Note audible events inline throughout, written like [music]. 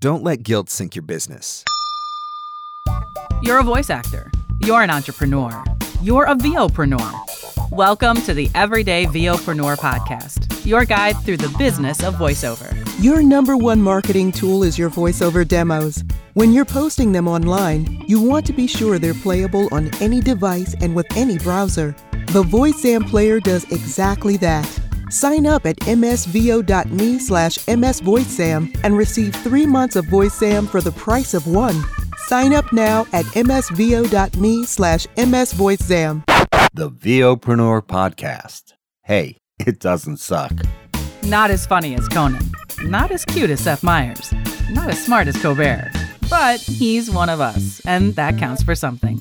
Don't let guilt sink your business. You're a voice actor. You're an entrepreneur. You're a VOpreneur. Welcome to the Everyday VOpreneur podcast, your guide through the business of voiceover. Your number one marketing tool is your voiceover demos. When you're posting them online, you want to be sure they're playable on any device and with any browser. The VoiceZam player does exactly that. Sign up at msvo.me slash msvoicezam and receive three months of VoiceZam for the price of one. Sign up now at msvo.me slash msvoicezam. The VOpreneur Podcast. Hey, it doesn't suck. Not as funny as Conan, not as cute as Seth Meyers, not as smart as Colbert, but he's one of us, and that counts for something.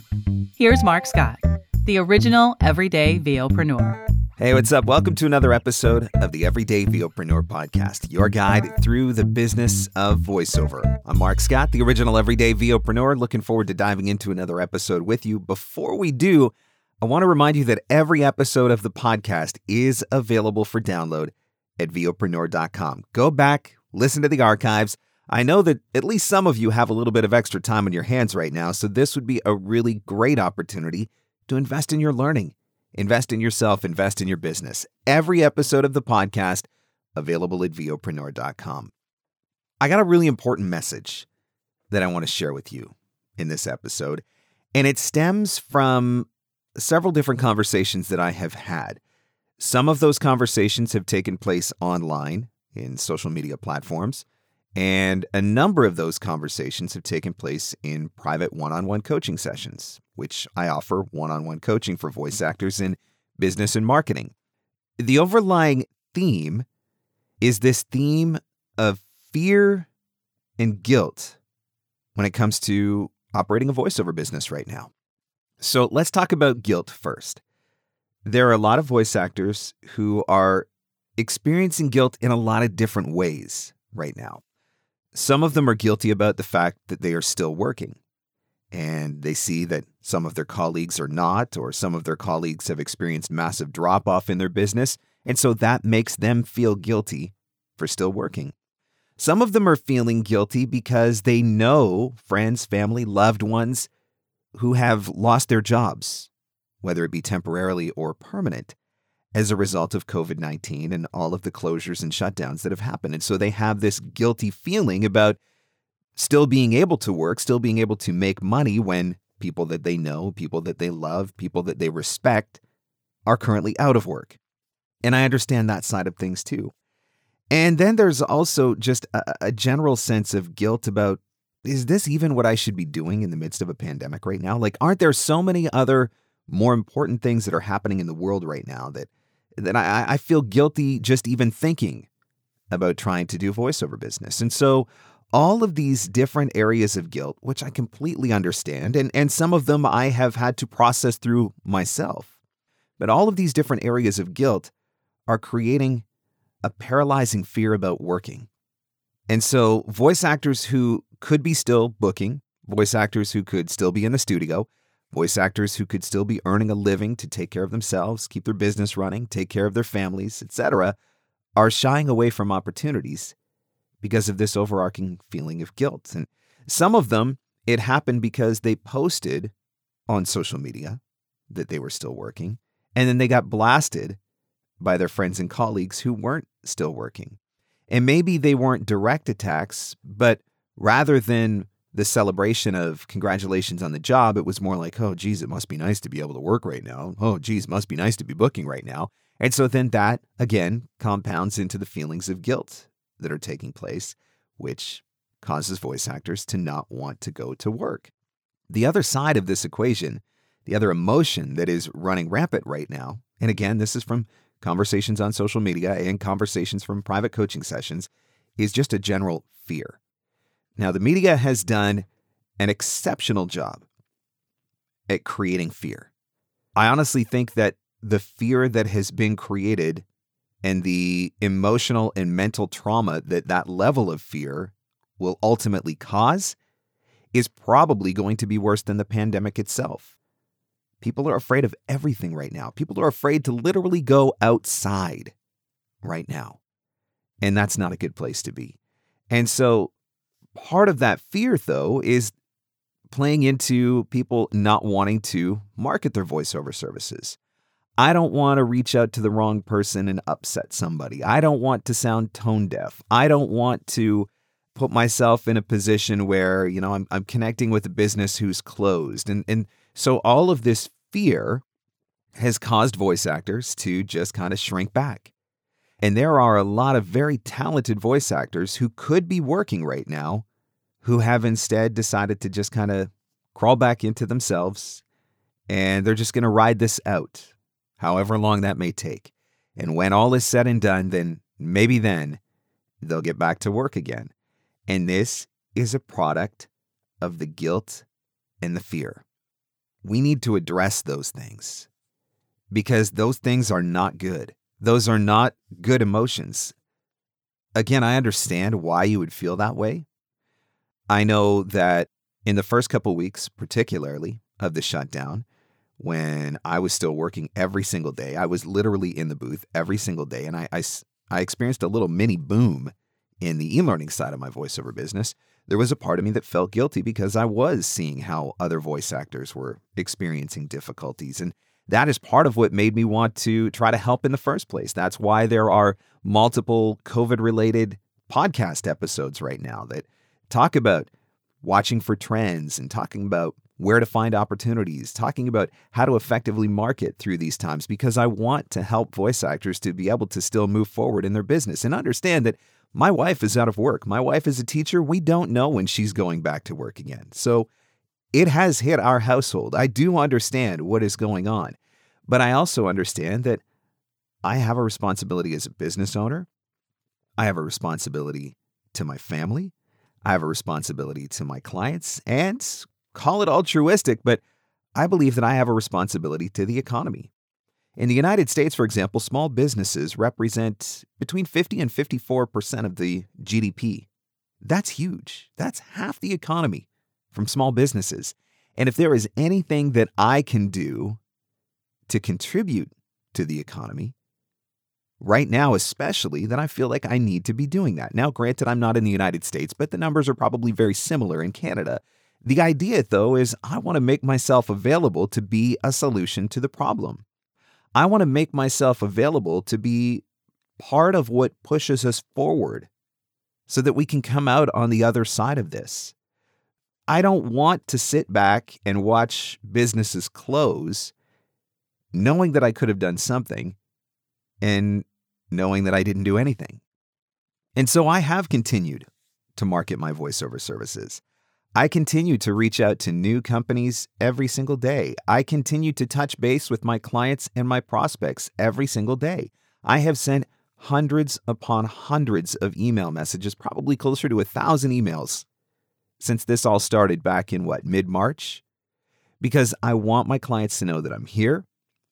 Here's Marc Scott, the original everyday VOpreneur. Hey, what's up? Welcome to another episode of the Everyday VOpreneur Podcast, your guide through the business of voiceover. I'm Marc Scott, the original Everyday VOpreneur. Looking forward to diving into another episode with you. Before we do, I want to remind you that every episode of the podcast is available for download at VOpreneur.com. Go back, listen to the archives. I know that at least some of you have a little bit of extra time on your hands right now, so this would be a really great opportunity to invest in your learning Invest in yourself, invest in your business. Every episode of the podcast available at VOpreneur.com. I got a really important message that I want to share with you in this episode, and it stems from several different conversations that I have had. Some of those conversations have taken place online in social media platforms, and a number of those conversations have taken place in private one on one coaching sessions, which I offer one on one coaching for voice actors in business and marketing. The overlying theme is this theme of fear and guilt when it comes to operating a voiceover business right now. So let's talk about guilt first. There are a lot of voice actors who are experiencing guilt in a lot of different ways right now. Some of them are guilty about the fact that they are still working. And they see that some of their colleagues are not, or some of their colleagues have experienced massive drop off in their business. And so that makes them feel guilty for still working. Some of them are feeling guilty because they know friends, family, loved ones who have lost their jobs, whether it be temporarily or permanent as a result of COVID 19 and all of the closures and shutdowns that have happened. And so they have this guilty feeling about still being able to work, still being able to make money when people that they know, people that they love, people that they respect are currently out of work. And I understand that side of things too. And then there's also just a, a general sense of guilt about is this even what I should be doing in the midst of a pandemic right now? Like, aren't there so many other more important things that are happening in the world right now that that I, I feel guilty just even thinking about trying to do voiceover business. And so all of these different areas of guilt, which I completely understand, and, and some of them I have had to process through myself, but all of these different areas of guilt are creating a paralyzing fear about working. And so, voice actors who could be still booking, voice actors who could still be in the studio, Voice actors who could still be earning a living to take care of themselves, keep their business running, take care of their families, etc., are shying away from opportunities because of this overarching feeling of guilt. And some of them, it happened because they posted on social media that they were still working, and then they got blasted by their friends and colleagues who weren't still working. And maybe they weren't direct attacks, but rather than the celebration of congratulations on the job, it was more like, oh, geez, it must be nice to be able to work right now. Oh, geez, must be nice to be booking right now. And so then that, again, compounds into the feelings of guilt that are taking place, which causes voice actors to not want to go to work. The other side of this equation, the other emotion that is running rampant right now, and again, this is from conversations on social media and conversations from private coaching sessions, is just a general fear. Now, the media has done an exceptional job at creating fear. I honestly think that the fear that has been created and the emotional and mental trauma that that level of fear will ultimately cause is probably going to be worse than the pandemic itself. People are afraid of everything right now. People are afraid to literally go outside right now. And that's not a good place to be. And so part of that fear, though, is playing into people not wanting to market their voiceover services. I don't want to reach out to the wrong person and upset somebody. I don't want to sound tone deaf. I don't want to put myself in a position where, you know, I'm, I'm connecting with a business who's closed. And, and so all of this fear has caused voice actors to just kind of shrink back. And there are a lot of very talented voice actors who could be working right now who have instead decided to just kind of crawl back into themselves and they're just going to ride this out, however long that may take. And when all is said and done, then maybe then they'll get back to work again. And this is a product of the guilt and the fear. We need to address those things because those things are not good. Those are not good emotions. Again, I understand why you would feel that way. I know that in the first couple weeks, particularly of the shutdown, when I was still working every single day, I was literally in the booth every single day, and I, I, I experienced a little mini boom in the e learning side of my voiceover business. There was a part of me that felt guilty because I was seeing how other voice actors were experiencing difficulties. And that is part of what made me want to try to help in the first place. That's why there are multiple COVID related podcast episodes right now that talk about watching for trends and talking about where to find opportunities, talking about how to effectively market through these times because I want to help voice actors to be able to still move forward in their business and understand that my wife is out of work. My wife is a teacher. We don't know when she's going back to work again. So it has hit our household. I do understand what is going on, but I also understand that I have a responsibility as a business owner. I have a responsibility to my family. I have a responsibility to my clients and call it altruistic, but I believe that I have a responsibility to the economy. In the United States, for example, small businesses represent between 50 and 54% of the GDP. That's huge. That's half the economy from small businesses. And if there is anything that I can do to contribute to the economy, right now, especially, that I feel like I need to be doing that. Now, granted, I'm not in the United States, but the numbers are probably very similar in Canada. The idea, though, is I want to make myself available to be a solution to the problem. I want to make myself available to be part of what pushes us forward so that we can come out on the other side of this. I don't want to sit back and watch businesses close knowing that I could have done something and knowing that I didn't do anything. And so I have continued to market my voiceover services. I continue to reach out to new companies every single day. I continue to touch base with my clients and my prospects every single day. I have sent hundreds upon hundreds of email messages, probably closer to a thousand emails since this all started back in what, mid March? Because I want my clients to know that I'm here.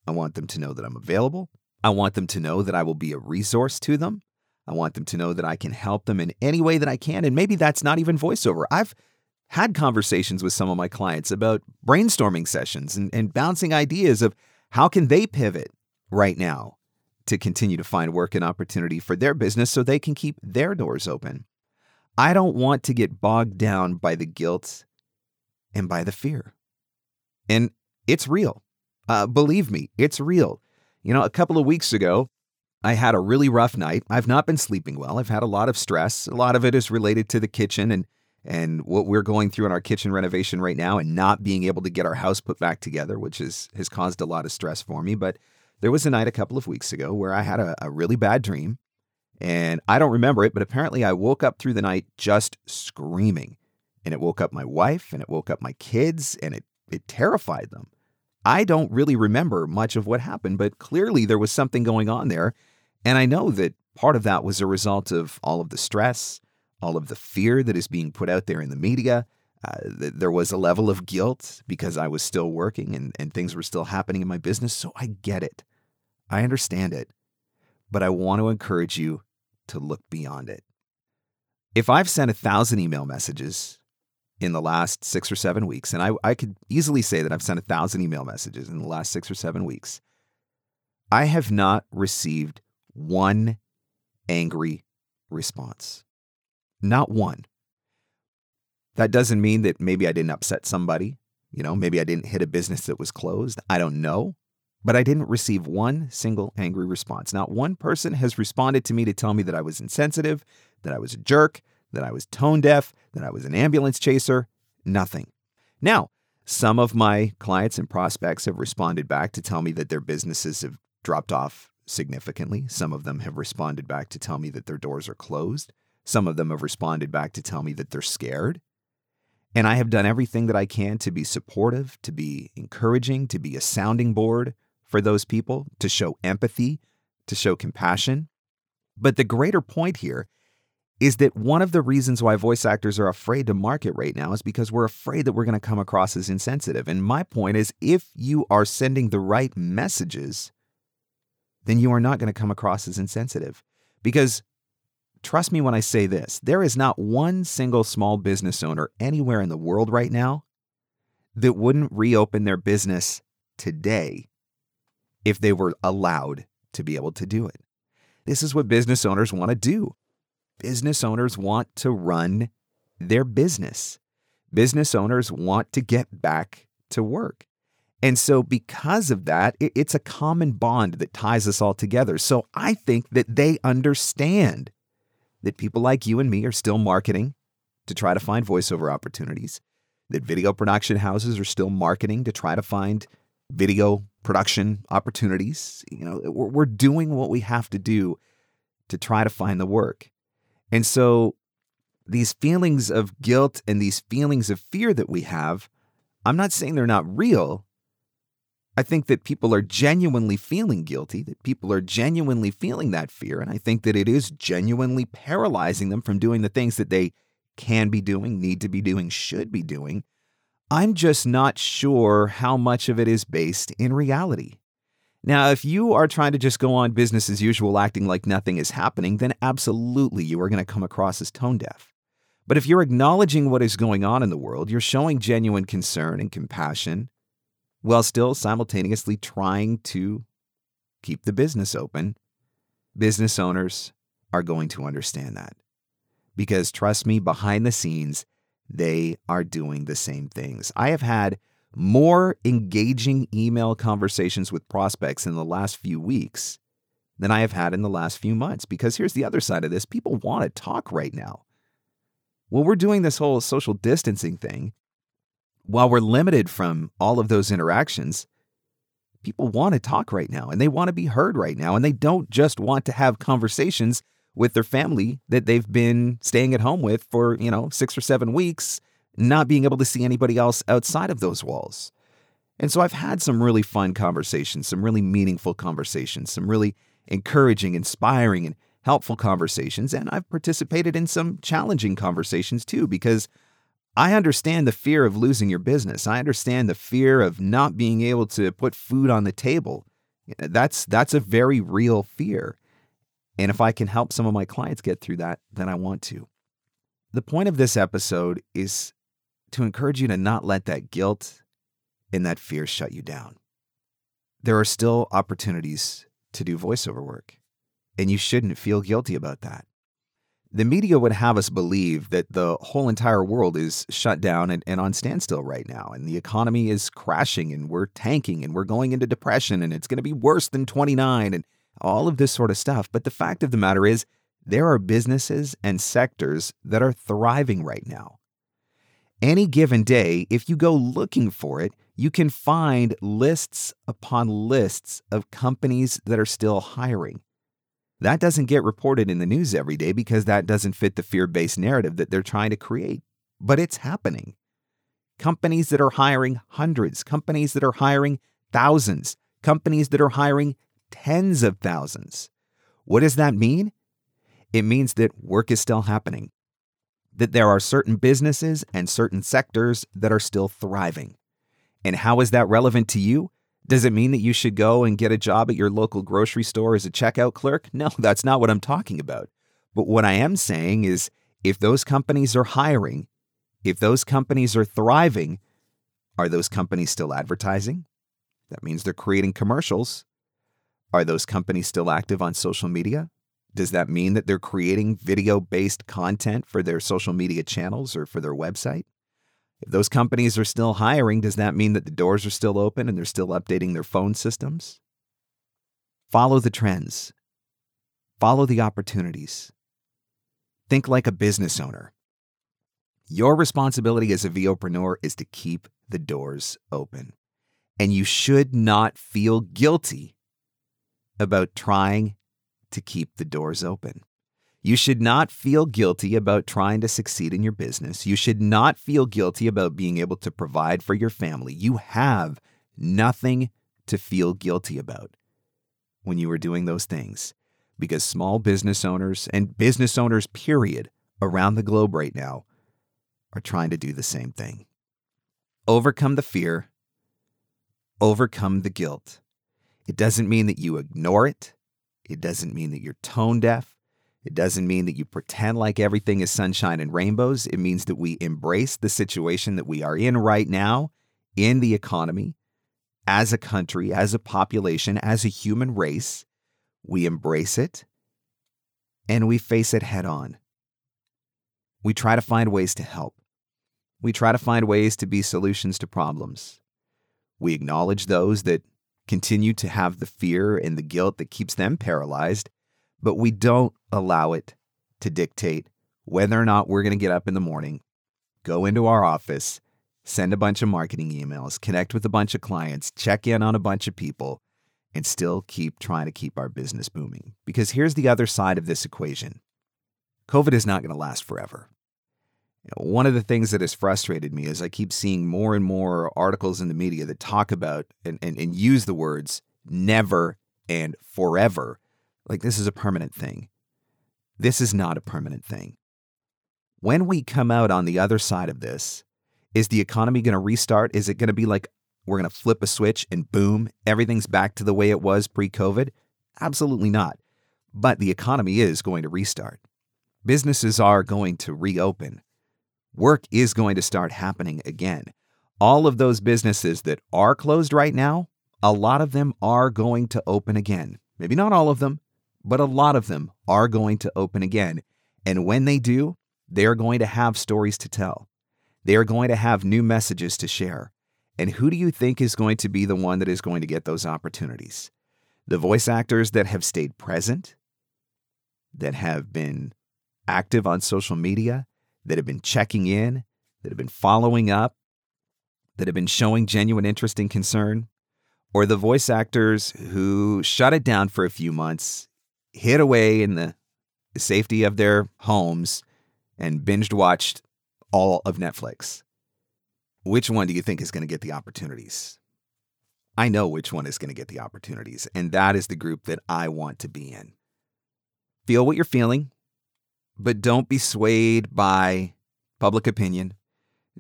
I want them to know that I'm available. I want them to know that I will be a resource to them. I want them to know that I can help them in any way that I can. And maybe that's not even voiceover. I've had conversations with some of my clients about brainstorming sessions and, and bouncing ideas of how can they pivot right now to continue to find work and opportunity for their business so they can keep their doors open. I don't want to get bogged down by the guilt and by the fear. And it's real. Uh, believe me, it's real. You know, a couple of weeks ago, I had a really rough night. I've not been sleeping well. I've had a lot of stress. A lot of it is related to the kitchen and and what we're going through in our kitchen renovation right now and not being able to get our house put back together, which is has caused a lot of stress for me. But there was a night a couple of weeks ago where I had a, a really bad dream and I don't remember it, but apparently I woke up through the night just screaming. And it woke up my wife and it woke up my kids and it, it terrified them. I don't really remember much of what happened, but clearly there was something going on there. And I know that part of that was a result of all of the stress, all of the fear that is being put out there in the media. Uh, th- there was a level of guilt because I was still working and, and things were still happening in my business. So I get it. I understand it. But I want to encourage you to look beyond it. If I've sent a thousand email messages in the last six or seven weeks, and I, I could easily say that I've sent a thousand email messages in the last six or seven weeks, I have not received one angry response. Not one. That doesn't mean that maybe I didn't upset somebody. You know, maybe I didn't hit a business that was closed. I don't know. But I didn't receive one single angry response. Not one person has responded to me to tell me that I was insensitive, that I was a jerk, that I was tone deaf, that I was an ambulance chaser. Nothing. Now, some of my clients and prospects have responded back to tell me that their businesses have dropped off significantly. Some of them have responded back to tell me that their doors are closed. Some of them have responded back to tell me that they're scared. And I have done everything that I can to be supportive, to be encouraging, to be a sounding board for those people, to show empathy, to show compassion. But the greater point here is that one of the reasons why voice actors are afraid to market right now is because we're afraid that we're going to come across as insensitive. And my point is if you are sending the right messages, then you are not going to come across as insensitive. Because trust me when I say this, there is not one single small business owner anywhere in the world right now that wouldn't reopen their business today if they were allowed to be able to do it. This is what business owners want to do. Business owners want to run their business. Business owners want to get back to work. And so, because of that, it's a common bond that ties us all together. So, I think that they understand that people like you and me are still marketing to try to find voiceover opportunities, that video production houses are still marketing to try to find video production opportunities. You know, we're, doing what we have to do to try to find the work. And so, these feelings of guilt and these feelings of fear that we have, I'm not saying they're not real. I think that people are genuinely feeling guilty, that people are genuinely feeling that fear. And I think that it is genuinely paralyzing them from doing the things that they can be doing, need to be doing, should be doing. I'm just not sure how much of it is based in reality. Now, if you are trying to just go on business as usual, acting like nothing is happening, then absolutely you are going to come across as tone deaf. But if you're acknowledging what is going on in the world, you're showing genuine concern and compassion, while still simultaneously trying to keep the business open, business owners are going to understand that. Because trust me, behind the scenes, they are doing the same things. I have had more engaging email conversations with prospects in the last few weeks than I have had in the last few months. Because here's the other side of this people want to talk right now. Well, we're doing this whole social distancing thing while we're limited from all of those interactions, people want to talk right now and they want to be heard right now. And they don't just want to have conversations with their family that they've been staying at home with for, you know, six or seven weeks, not being able to see anybody else outside of those walls. And so I've had some really fun conversations, some really meaningful conversations, some really encouraging, inspiring, and helpful conversations. And I've participated in some challenging conversations too, because I understand the fear of losing your business. I understand the fear of not being able to put food on the table. That's that's a very real fear. And if I can help some of my clients get through that, then I want to. The point of this episode is to encourage you to not let that guilt and that fear shut you down. There are still opportunities to do voiceover work, and you shouldn't feel guilty about that the media would have us believe that the whole entire world is shut down and, and, on standstill right now, and the economy is crashing, and we're tanking, and we're going into depression, and it's going to be worse than 29, and all of this sort of stuff. But the fact of the matter is, there are businesses and sectors that are thriving right now. Any given day, if you go looking for it, you can find lists upon lists of companies that are still hiring. That doesn't get reported in the news every day because that doesn't fit the fear based narrative that they're trying to create. But it's happening. Companies that are hiring hundreds, companies that are hiring thousands, companies that are hiring tens of thousands. What does that mean? It means that work is still happening, that there are certain businesses and certain sectors that are still thriving. And how is that relevant to you? Does it mean that you should go and get a job at your local grocery store as a checkout clerk? No, [laughs] that's not what I'm talking about. But what I am saying is if those companies are hiring, if those companies are thriving, are those companies still advertising? That means they're creating commercials. Are those companies still active on social media? Does that mean that they're creating video based content for their social media channels or for their website? If those companies are still hiring, does that mean that the doors are still open and they're still updating their phone systems? Follow the trends, follow the opportunities. Think like a business owner. Your responsibility as a VOpreneur is to keep the doors open. And you should not feel guilty about trying to keep the doors open. You should not feel guilty about trying to succeed in your business. You should not feel guilty about being able to provide for your family. You have nothing to feel guilty about when you are doing those things because small business owners and business owners, period, around the globe right now are trying to do the same thing. Overcome the fear, overcome the guilt. It doesn't mean that you ignore it, it doesn't mean that you're tone deaf. It doesn't mean that you pretend like everything is sunshine and rainbows. It means that we embrace the situation that we are in right now in the economy, as a country, as a population, as a human race. We embrace it and we face it head on. We try to find ways to help. We try to find ways to be solutions to problems. We acknowledge those that continue to have the fear and the guilt that keeps them paralyzed but we don't allow it to dictate whether or not we're going to get up in the morning, go into our office, send a bunch of marketing emails, connect with a bunch of clients, check in on a bunch of people, and still keep trying to keep our business booming. Because here's the other side of this equation COVID is not going to last forever. One of the things that has frustrated me is I keep seeing more and more articles in the media that talk about and, and, and use the words never and forever like this is a permanent thing. This is not a permanent thing. When we come out on the other side of this, is the economy going to restart? Is it going to be like we're going to flip a switch and boom, everything's back to the way it was pre COVID? Absolutely not. But the economy is going to restart. Businesses are going to reopen. Work is going to start happening again. All of those businesses that are closed right now, a lot of them are going to open again. Maybe not all of them, but a lot of them are going to open again. And when they do, they are going to have stories to tell. They are going to have new messages to share. And who do you think is going to be the one that is going to get those opportunities? The voice actors that have stayed present, that have been active on social media, that have been checking in, that have been following up, that have been showing genuine interest and concern, or the voice actors who shut it down for a few months hid away in the safety of their homes and binged watched all of Netflix. Which one do you think is going to get the opportunities? I know which one is going to get the opportunities, and that is the group that I want to be in. Feel what you're feeling, but don't be swayed by public opinion.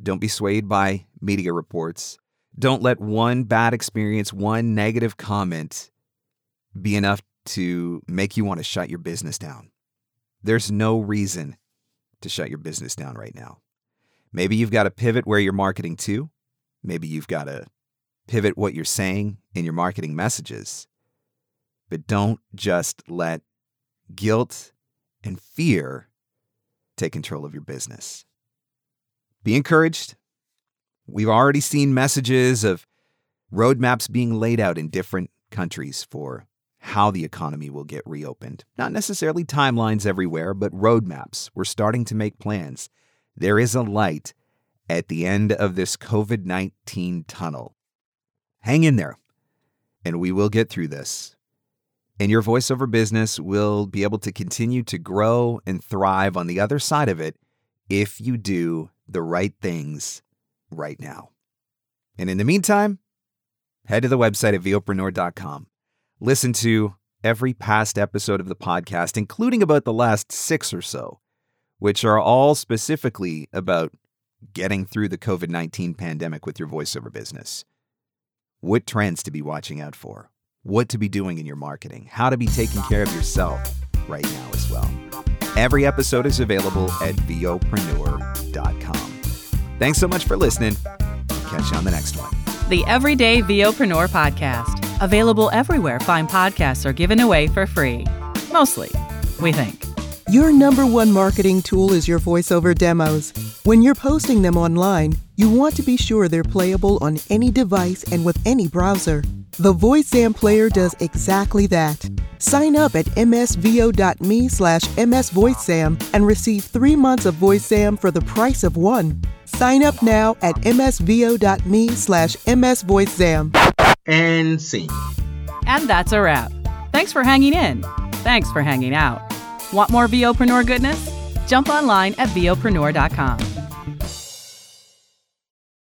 Don't be swayed by media reports. Don't let one bad experience, one negative comment be enough to make you want to shut your business down. There's no reason to shut your business down right now. Maybe you've got to pivot where you're marketing to. Maybe you've got to pivot what you're saying in your marketing messages. But don't just let guilt and fear take control of your business. Be encouraged. We've already seen messages of roadmaps being laid out in different countries for how the economy will get reopened. Not necessarily timelines everywhere, but roadmaps. We're starting to make plans. There is a light at the end of this COVID 19 tunnel. Hang in there, and we will get through this. And your voiceover business will be able to continue to grow and thrive on the other side of it if you do the right things right now. And in the meantime, head to the website at VOpreneur.com listen to every past episode of the podcast, including about the last six or so, which are all specifically about getting through the COVID 19 pandemic with your voiceover business. What trends to be watching out for, what to be doing in your marketing, how to be taking care of yourself right now as well. Every episode is available at VOpreneur.com. Thanks so much for listening. Catch you on the next one. The Everyday VOpreneur Podcast. Available everywhere fine podcasts are given away for free. Mostly. we think. Your number one marketing tool is your voiceover demos. When you're posting them online, you want to be sure they're playable on any device and with any browser. The VoiceZam player does exactly that. Sign up at msvo.me slash msvoicezam and receive three months of VoiceZam for the price of one. Sign up now at msvo.me slash msvoicezam. And scene. And that's a wrap. Thanks for hanging in. Thanks for hanging out. Want more VOpreneur goodness? Jump online at VOpreneur.com.